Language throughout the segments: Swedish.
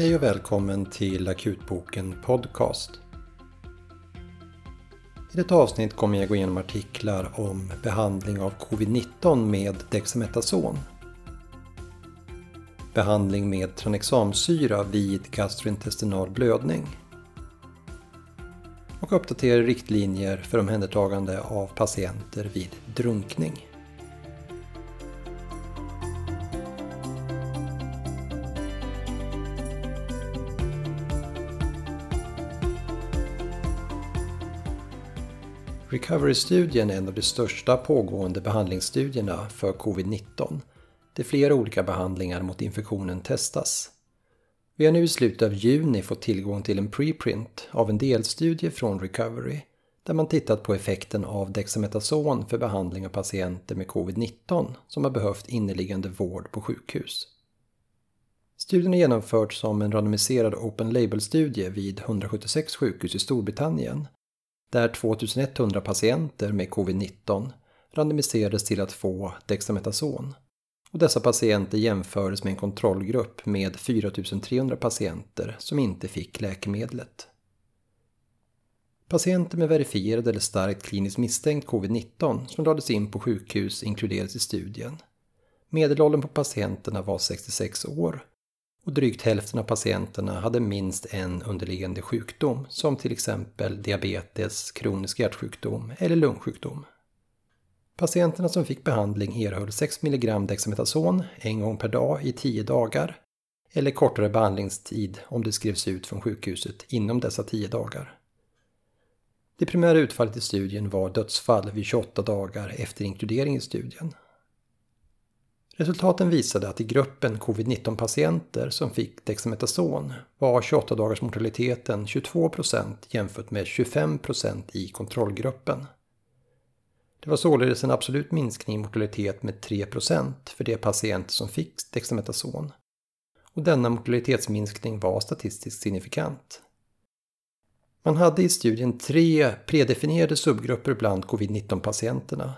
Hej och välkommen till Akutboken Podcast. I detta avsnitt kommer jag gå igenom artiklar om behandling av covid-19 med Dexametason, Behandling med tranexamsyra vid gastrointestinal blödning. Och uppdatera riktlinjer för omhändertagande av patienter vid drunkning. Recovery-studien är en av de största pågående behandlingsstudierna för covid-19 där flera olika behandlingar mot infektionen testas. Vi har nu i slutet av juni fått tillgång till en preprint av en delstudie från Recovery där man tittat på effekten av dexametason för behandling av patienter med covid-19 som har behövt inneliggande vård på sjukhus. Studien har genomförts som en randomiserad open label-studie vid 176 sjukhus i Storbritannien där 2100 patienter med covid-19 randomiserades till att få dexametason. Och dessa patienter jämfördes med en kontrollgrupp med 4300 patienter som inte fick läkemedlet. Patienter med verifierad eller starkt kliniskt misstänkt covid-19 som lades in på sjukhus inkluderades i studien. Medelåldern på patienterna var 66 år och drygt hälften av patienterna hade minst en underliggande sjukdom som till exempel diabetes, kronisk hjärtsjukdom eller lungsjukdom. Patienterna som fick behandling erhöll 6 mg Dexametason en gång per dag i 10 dagar eller kortare behandlingstid om det skrevs ut från sjukhuset inom dessa 10 dagar. Det primära utfallet i studien var dödsfall vid 28 dagar efter inkludering i studien. Resultaten visade att i gruppen covid-19 patienter som fick dexametason var 28 dagars mortaliteten 22% jämfört med 25% i kontrollgruppen. Det var således en absolut minskning i mortalitet med 3% för de patienter som fick dexametason. Och denna mortalitetsminskning var statistiskt signifikant. Man hade i studien tre predefinierade subgrupper bland covid-19 patienterna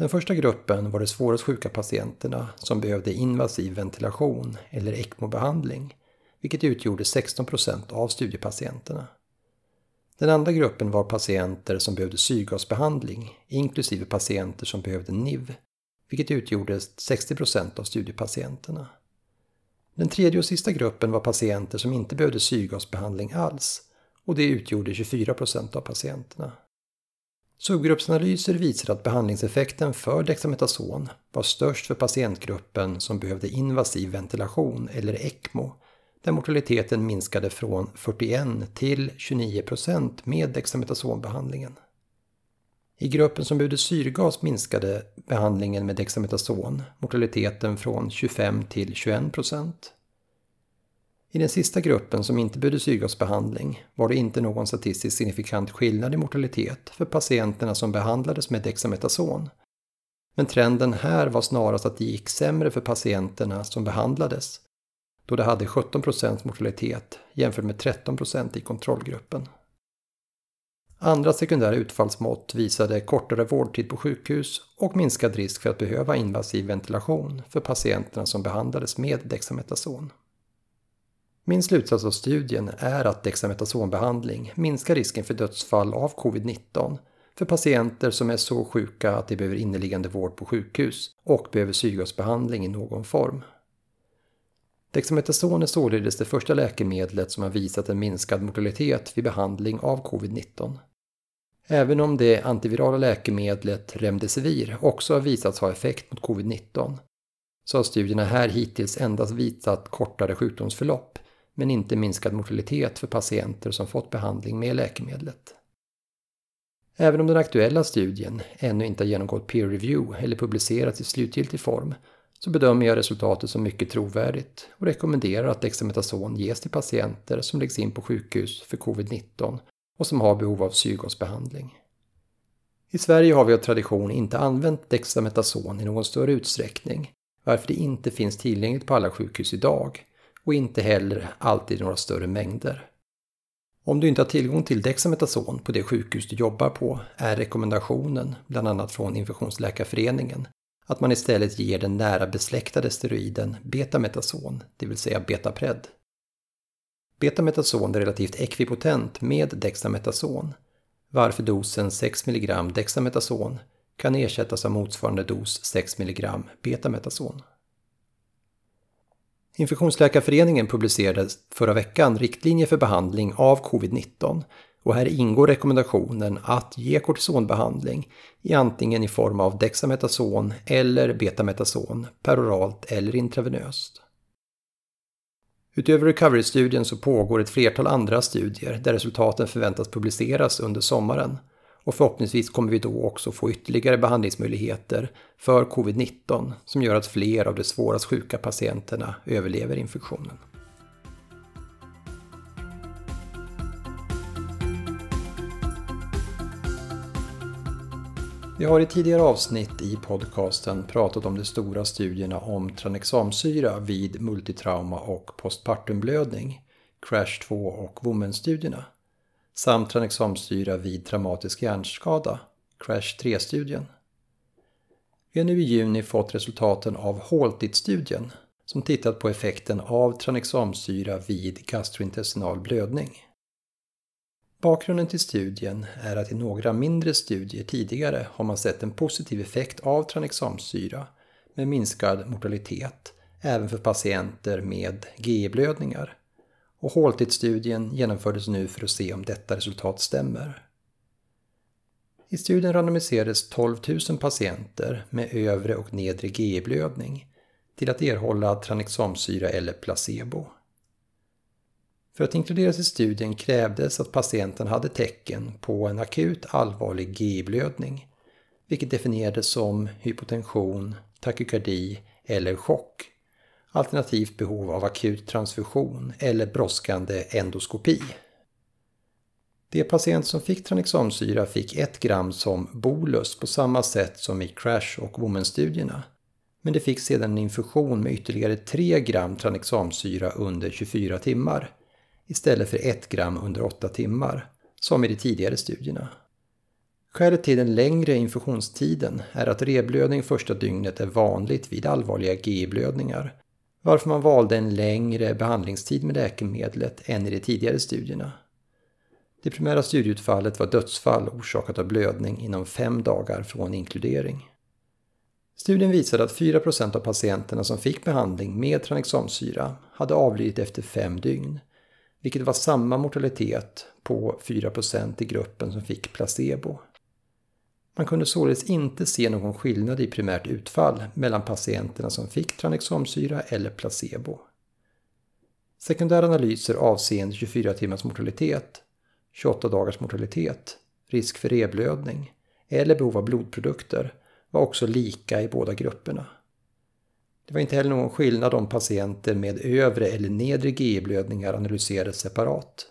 den första gruppen var de svårast sjuka patienterna som behövde invasiv ventilation eller ECMO-behandling, vilket utgjorde 16% av studiepatienterna. Den andra gruppen var patienter som behövde syrgasbehandling, inklusive patienter som behövde NIV, vilket utgjorde 60% av studiepatienterna. Den tredje och sista gruppen var patienter som inte behövde syrgasbehandling alls, och det utgjorde 24% av patienterna. Subgruppsanalyser visar att behandlingseffekten för Dexametason var störst för patientgruppen som behövde invasiv ventilation eller ECMO, där mortaliteten minskade från 41 till 29 procent med Dexametasonbehandlingen. I gruppen som behövde syrgas minskade behandlingen med Dexametason mortaliteten från 25 till 21 procent. I den sista gruppen som inte behövde syrgasbehandling var det inte någon statistiskt signifikant skillnad i mortalitet för patienterna som behandlades med dexametason, Men trenden här var snarast att det gick sämre för patienterna som behandlades, då de hade 17% mortalitet jämfört med 13% i kontrollgruppen. Andra sekundära utfallsmått visade kortare vårdtid på sjukhus och minskad risk för att behöva invasiv ventilation för patienterna som behandlades med dexametason. Min slutsats av studien är att dexametasonbehandling minskar risken för dödsfall av covid-19 för patienter som är så sjuka att de behöver inneliggande vård på sjukhus och behöver syrgasbehandling i någon form. Dexametason är således det första läkemedlet som har visat en minskad mortalitet vid behandling av covid-19. Även om det antivirala läkemedlet Remdesivir också har visats ha effekt mot covid-19 så har studierna här hittills endast visat kortare sjukdomsförlopp men inte minskad mortalitet för patienter som fått behandling med läkemedlet. Även om den aktuella studien ännu inte har genomgått peer review eller publicerats i slutgiltig form så bedömer jag resultatet som mycket trovärdigt och rekommenderar att dexametason ges till patienter som läggs in på sjukhus för covid-19 och som har behov av syrgasbehandling. I Sverige har vi av tradition inte använt dexametason i någon större utsträckning varför det inte finns tillgängligt på alla sjukhus idag och inte heller alltid i några större mängder. Om du inte har tillgång till Dexametason på det sjukhus du jobbar på är rekommendationen, bland annat från Infektionsläkarföreningen, att man istället ger den nära besläktade steroiden Betametason, det vill säga Betapred. Betametason är relativt ekvipotent med dexametason, varför dosen 6 mg dexametason kan ersättas av motsvarande dos 6 mg betametason. Infektionsläkarföreningen publicerade förra veckan riktlinjer för behandling av covid-19 och här ingår rekommendationen att ge kortisonbehandling i antingen i form av dexametason eller betametason peroralt eller intravenöst. Utöver recovery-studien så pågår ett flertal andra studier där resultaten förväntas publiceras under sommaren och förhoppningsvis kommer vi då också få ytterligare behandlingsmöjligheter för covid-19 som gör att fler av de svårast sjuka patienterna överlever infektionen. Vi har i tidigare avsnitt i podcasten pratat om de stora studierna om tranexamsyra vid multitrauma och postpartumblödning, CRASH 2 och WOMEN-studierna, samt tranexamsyra vid traumatisk hjärnskada, CRASH 3-studien. Vi har nu i juni fått resultaten av HALTIT-studien som tittat på effekten av tranexamsyra vid gastrointestinal blödning. Bakgrunden till studien är att i några mindre studier tidigare har man sett en positiv effekt av tranexamsyra med minskad mortalitet även för patienter med GE-blödningar. Och HALTIT-studien genomfördes nu för att se om detta resultat stämmer. I studien randomiserades 12 000 patienter med övre och nedre GI-blödning till att erhålla tranexamsyra eller placebo. För att inkluderas i studien krävdes att patienten hade tecken på en akut allvarlig GI-blödning, vilket definierades som hypotension, takykardi eller chock, alternativt behov av akut transfusion eller brådskande endoskopi. De patienter som fick tranexamsyra fick 1 gram som bolus på samma sätt som i CRASH och WOMEN-studierna, men de fick sedan en infusion med ytterligare 3 gram tranexamsyra under 24 timmar istället för 1 gram under 8 timmar, som i de tidigare studierna. Skälet till den längre infusionstiden är att reblödning första dygnet är vanligt vid allvarliga GI-blödningar, varför man valde en längre behandlingstid med läkemedlet än i de tidigare studierna. Det primära studieutfallet var dödsfall orsakat av blödning inom fem dagar från inkludering. Studien visade att 4% av patienterna som fick behandling med tranexamsyra hade avlidit efter fem dygn, vilket var samma mortalitet på 4% i gruppen som fick placebo. Man kunde således inte se någon skillnad i primärt utfall mellan patienterna som fick tranexamsyra eller placebo. Sekundära analyser avseende 24 timmars mortalitet, 28 dagars mortalitet, risk för reblödning eller behov av blodprodukter var också lika i båda grupperna. Det var inte heller någon skillnad om patienter med övre eller nedre GI-blödningar analyserades separat.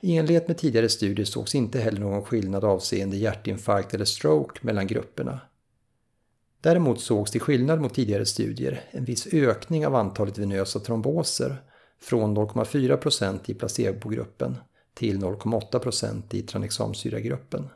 I enlighet med tidigare studier sågs inte heller någon skillnad avseende hjärtinfarkt eller stroke mellan grupperna. Däremot sågs till skillnad mot tidigare studier en viss ökning av antalet venösa tromboser från 0,4% i placebogruppen till 0,8% i tranexamsyragruppen.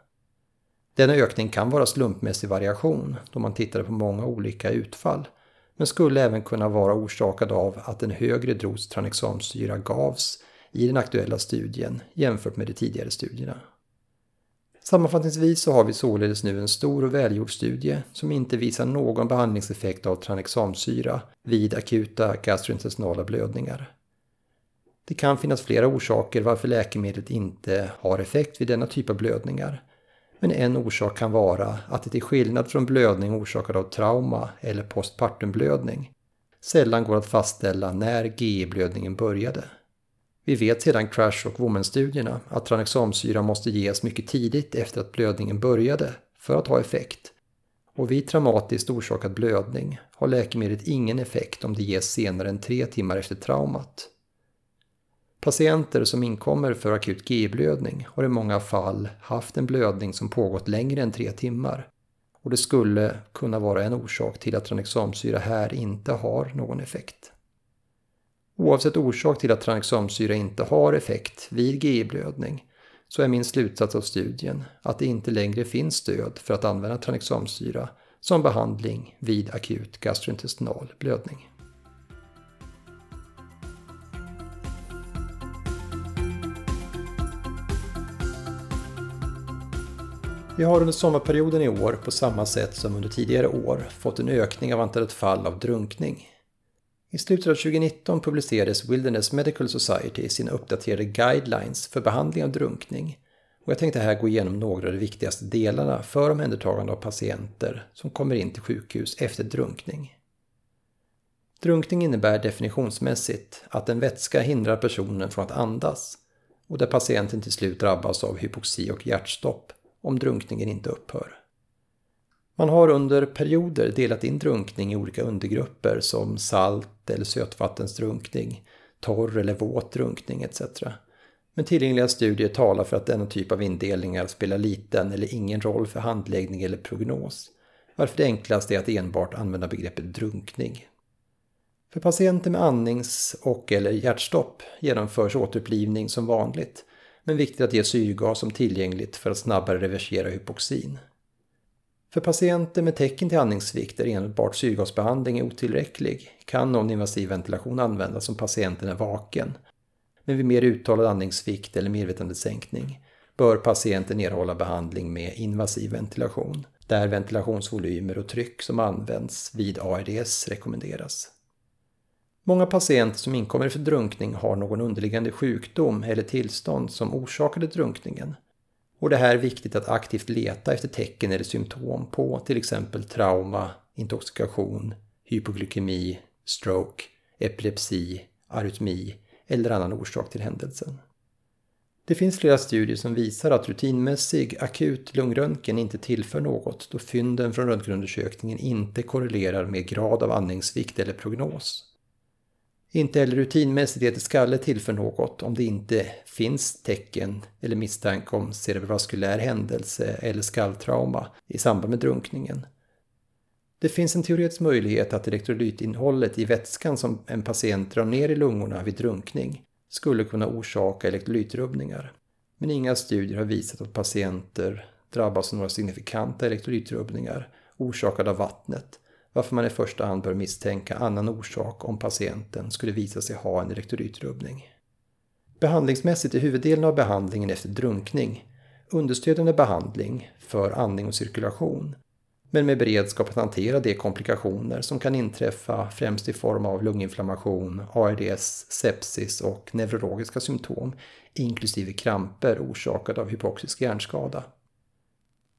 Denna ökning kan vara slumpmässig variation då man tittade på många olika utfall men skulle även kunna vara orsakad av att en högre dos tranexamsyra gavs i den aktuella studien jämfört med de tidigare studierna. Sammanfattningsvis så har vi således nu en stor och välgjord studie som inte visar någon behandlingseffekt av tranexamsyra vid akuta gastrointestinala blödningar. Det kan finnas flera orsaker varför läkemedlet inte har effekt vid denna typ av blödningar men en orsak kan vara att det till skillnad från blödning orsakad av trauma eller postpartumblödning sällan går att fastställa när GE-blödningen började. Vi vet sedan Crash och Woman-studierna att tranexamsyra måste ges mycket tidigt efter att blödningen började för att ha effekt. Och vid traumatiskt orsakad blödning har läkemedlet ingen effekt om det ges senare än tre timmar efter traumat. Patienter som inkommer för akut GI-blödning har i många fall haft en blödning som pågått längre än tre timmar. Och det skulle kunna vara en orsak till att tranexamsyra här inte har någon effekt. Oavsett orsak till att tranexamsyra inte har effekt vid GI-blödning så är min slutsats av studien att det inte längre finns stöd för att använda tranexamsyra som behandling vid akut gastrointestinal blödning. Vi har under sommarperioden i år på samma sätt som under tidigare år fått en ökning av antalet fall av drunkning i slutet av 2019 publicerades Wilderness Medical Society sina uppdaterade guidelines för behandling av drunkning. Och jag tänkte här gå igenom några av de viktigaste delarna för omhändertagande av patienter som kommer in till sjukhus efter drunkning. Drunkning innebär definitionsmässigt att en vätska hindrar personen från att andas och där patienten till slut drabbas av hypoxi och hjärtstopp om drunkningen inte upphör. Man har under perioder delat in drunkning i olika undergrupper som salt eller sötvattensdrunkning, torr eller våt drunkning etc. Men tillgängliga studier talar för att denna typ av indelningar spelar liten eller ingen roll för handläggning eller prognos, varför det enklaste är att enbart använda begreppet drunkning. För patienter med andnings och eller hjärtstopp genomförs återupplivning som vanligt, men viktigt att ge syrgas som tillgängligt för att snabbare reversera hypoxin. För patienter med tecken till andningssvikt där enbart syrgasbehandling är otillräcklig kan non-invasiv ventilation användas om patienten är vaken. Men vid mer uttalad andningssvikt eller medvetandesänkning bör patienten erhålla behandling med invasiv ventilation, där ventilationsvolymer och tryck som används vid ARDS rekommenderas. Många patienter som inkommer för drunkning har någon underliggande sjukdom eller tillstånd som orsakade drunkningen. Och det här är viktigt att aktivt leta efter tecken eller symptom på till exempel trauma, intoxikation, hypoglykemi, stroke, epilepsi, arytmi eller annan orsak till händelsen. Det finns flera studier som visar att rutinmässig akut lungröntgen inte tillför något då fynden från röntgenundersökningen inte korrelerar med grad av andningsvikt eller prognos. Inte heller rutinmässigt äter skalle till för något om det inte finns tecken eller misstanke om cerebrovaskulär händelse eller skalltrauma i samband med drunkningen. Det finns en teoretisk möjlighet att elektrolytinnehållet i vätskan som en patient drar ner i lungorna vid drunkning skulle kunna orsaka elektrolytrubbningar. Men inga studier har visat att patienter drabbas av några signifikanta elektrolytrubbningar orsakade av vattnet varför man i första hand bör misstänka annan orsak om patienten skulle visa sig ha en elektrolytrubbning. Behandlingsmässigt är huvuddelen av behandlingen efter drunkning understödjande behandling för andning och cirkulation, men med beredskap att hantera de komplikationer som kan inträffa främst i form av lunginflammation, ARDS, sepsis och neurologiska symptom, inklusive kramper orsakade av hypoxisk hjärnskada.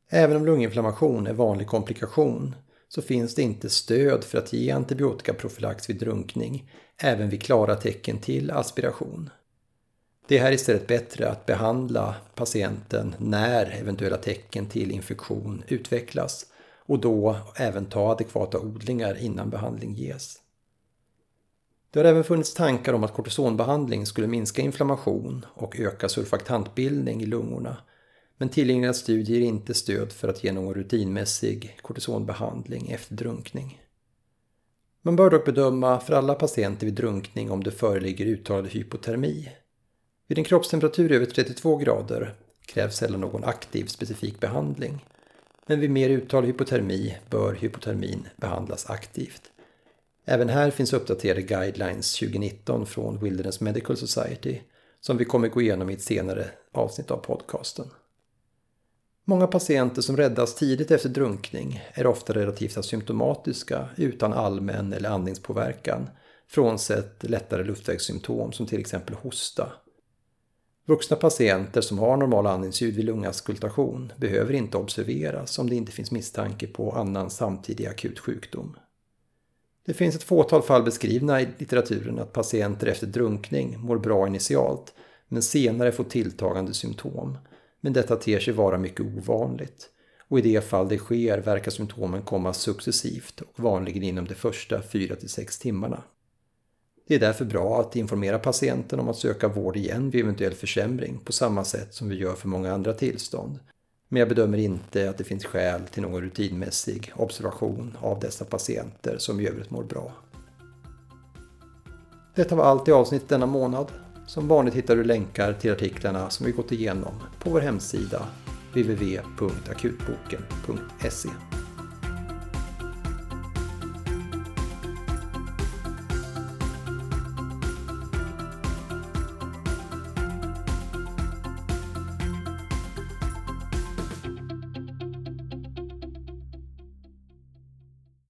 Även om lunginflammation är vanlig komplikation så finns det inte stöd för att ge antibiotikaprofylax vid drunkning, även vid klara tecken till aspiration. Det är här istället bättre att behandla patienten när eventuella tecken till infektion utvecklas och då även ta adekvata odlingar innan behandling ges. Det har även funnits tankar om att kortisonbehandling skulle minska inflammation och öka surfaktantbildning i lungorna men tillgängliga studier ger inte stöd för att ge någon rutinmässig kortisonbehandling efter drunkning. Man bör dock bedöma för alla patienter vid drunkning om det föreligger uttalad hypotermi. Vid en kroppstemperatur över 32 grader krävs sällan någon aktiv specifik behandling. Men vid mer uttalad hypotermi bör hypotermin behandlas aktivt. Även här finns uppdaterade guidelines 2019 från Wilderness Medical Society som vi kommer gå igenom i ett senare avsnitt av podcasten. Många patienter som räddas tidigt efter drunkning är ofta relativt asymptomatiska utan allmän eller andningspåverkan, frånsett lättare luftvägssymptom som till exempel hosta. Vuxna patienter som har normal andningsljud vid lungaskultation behöver inte observeras om det inte finns misstanke på annan samtidig akut sjukdom. Det finns ett fåtal fall beskrivna i litteraturen att patienter efter drunkning mår bra initialt men senare får tilltagande symptom men detta ter sig vara mycket ovanligt. Och i de fall det sker verkar symptomen komma successivt och vanligen inom de första 4-6 timmarna. Det är därför bra att informera patienten om att söka vård igen vid eventuell försämring på samma sätt som vi gör för många andra tillstånd. Men jag bedömer inte att det finns skäl till någon rutinmässig observation av dessa patienter som i övrigt mår bra. Detta var allt i avsnittet denna månad. Som vanligt hittar du länkar till artiklarna som vi gått igenom på vår hemsida www.akutboken.se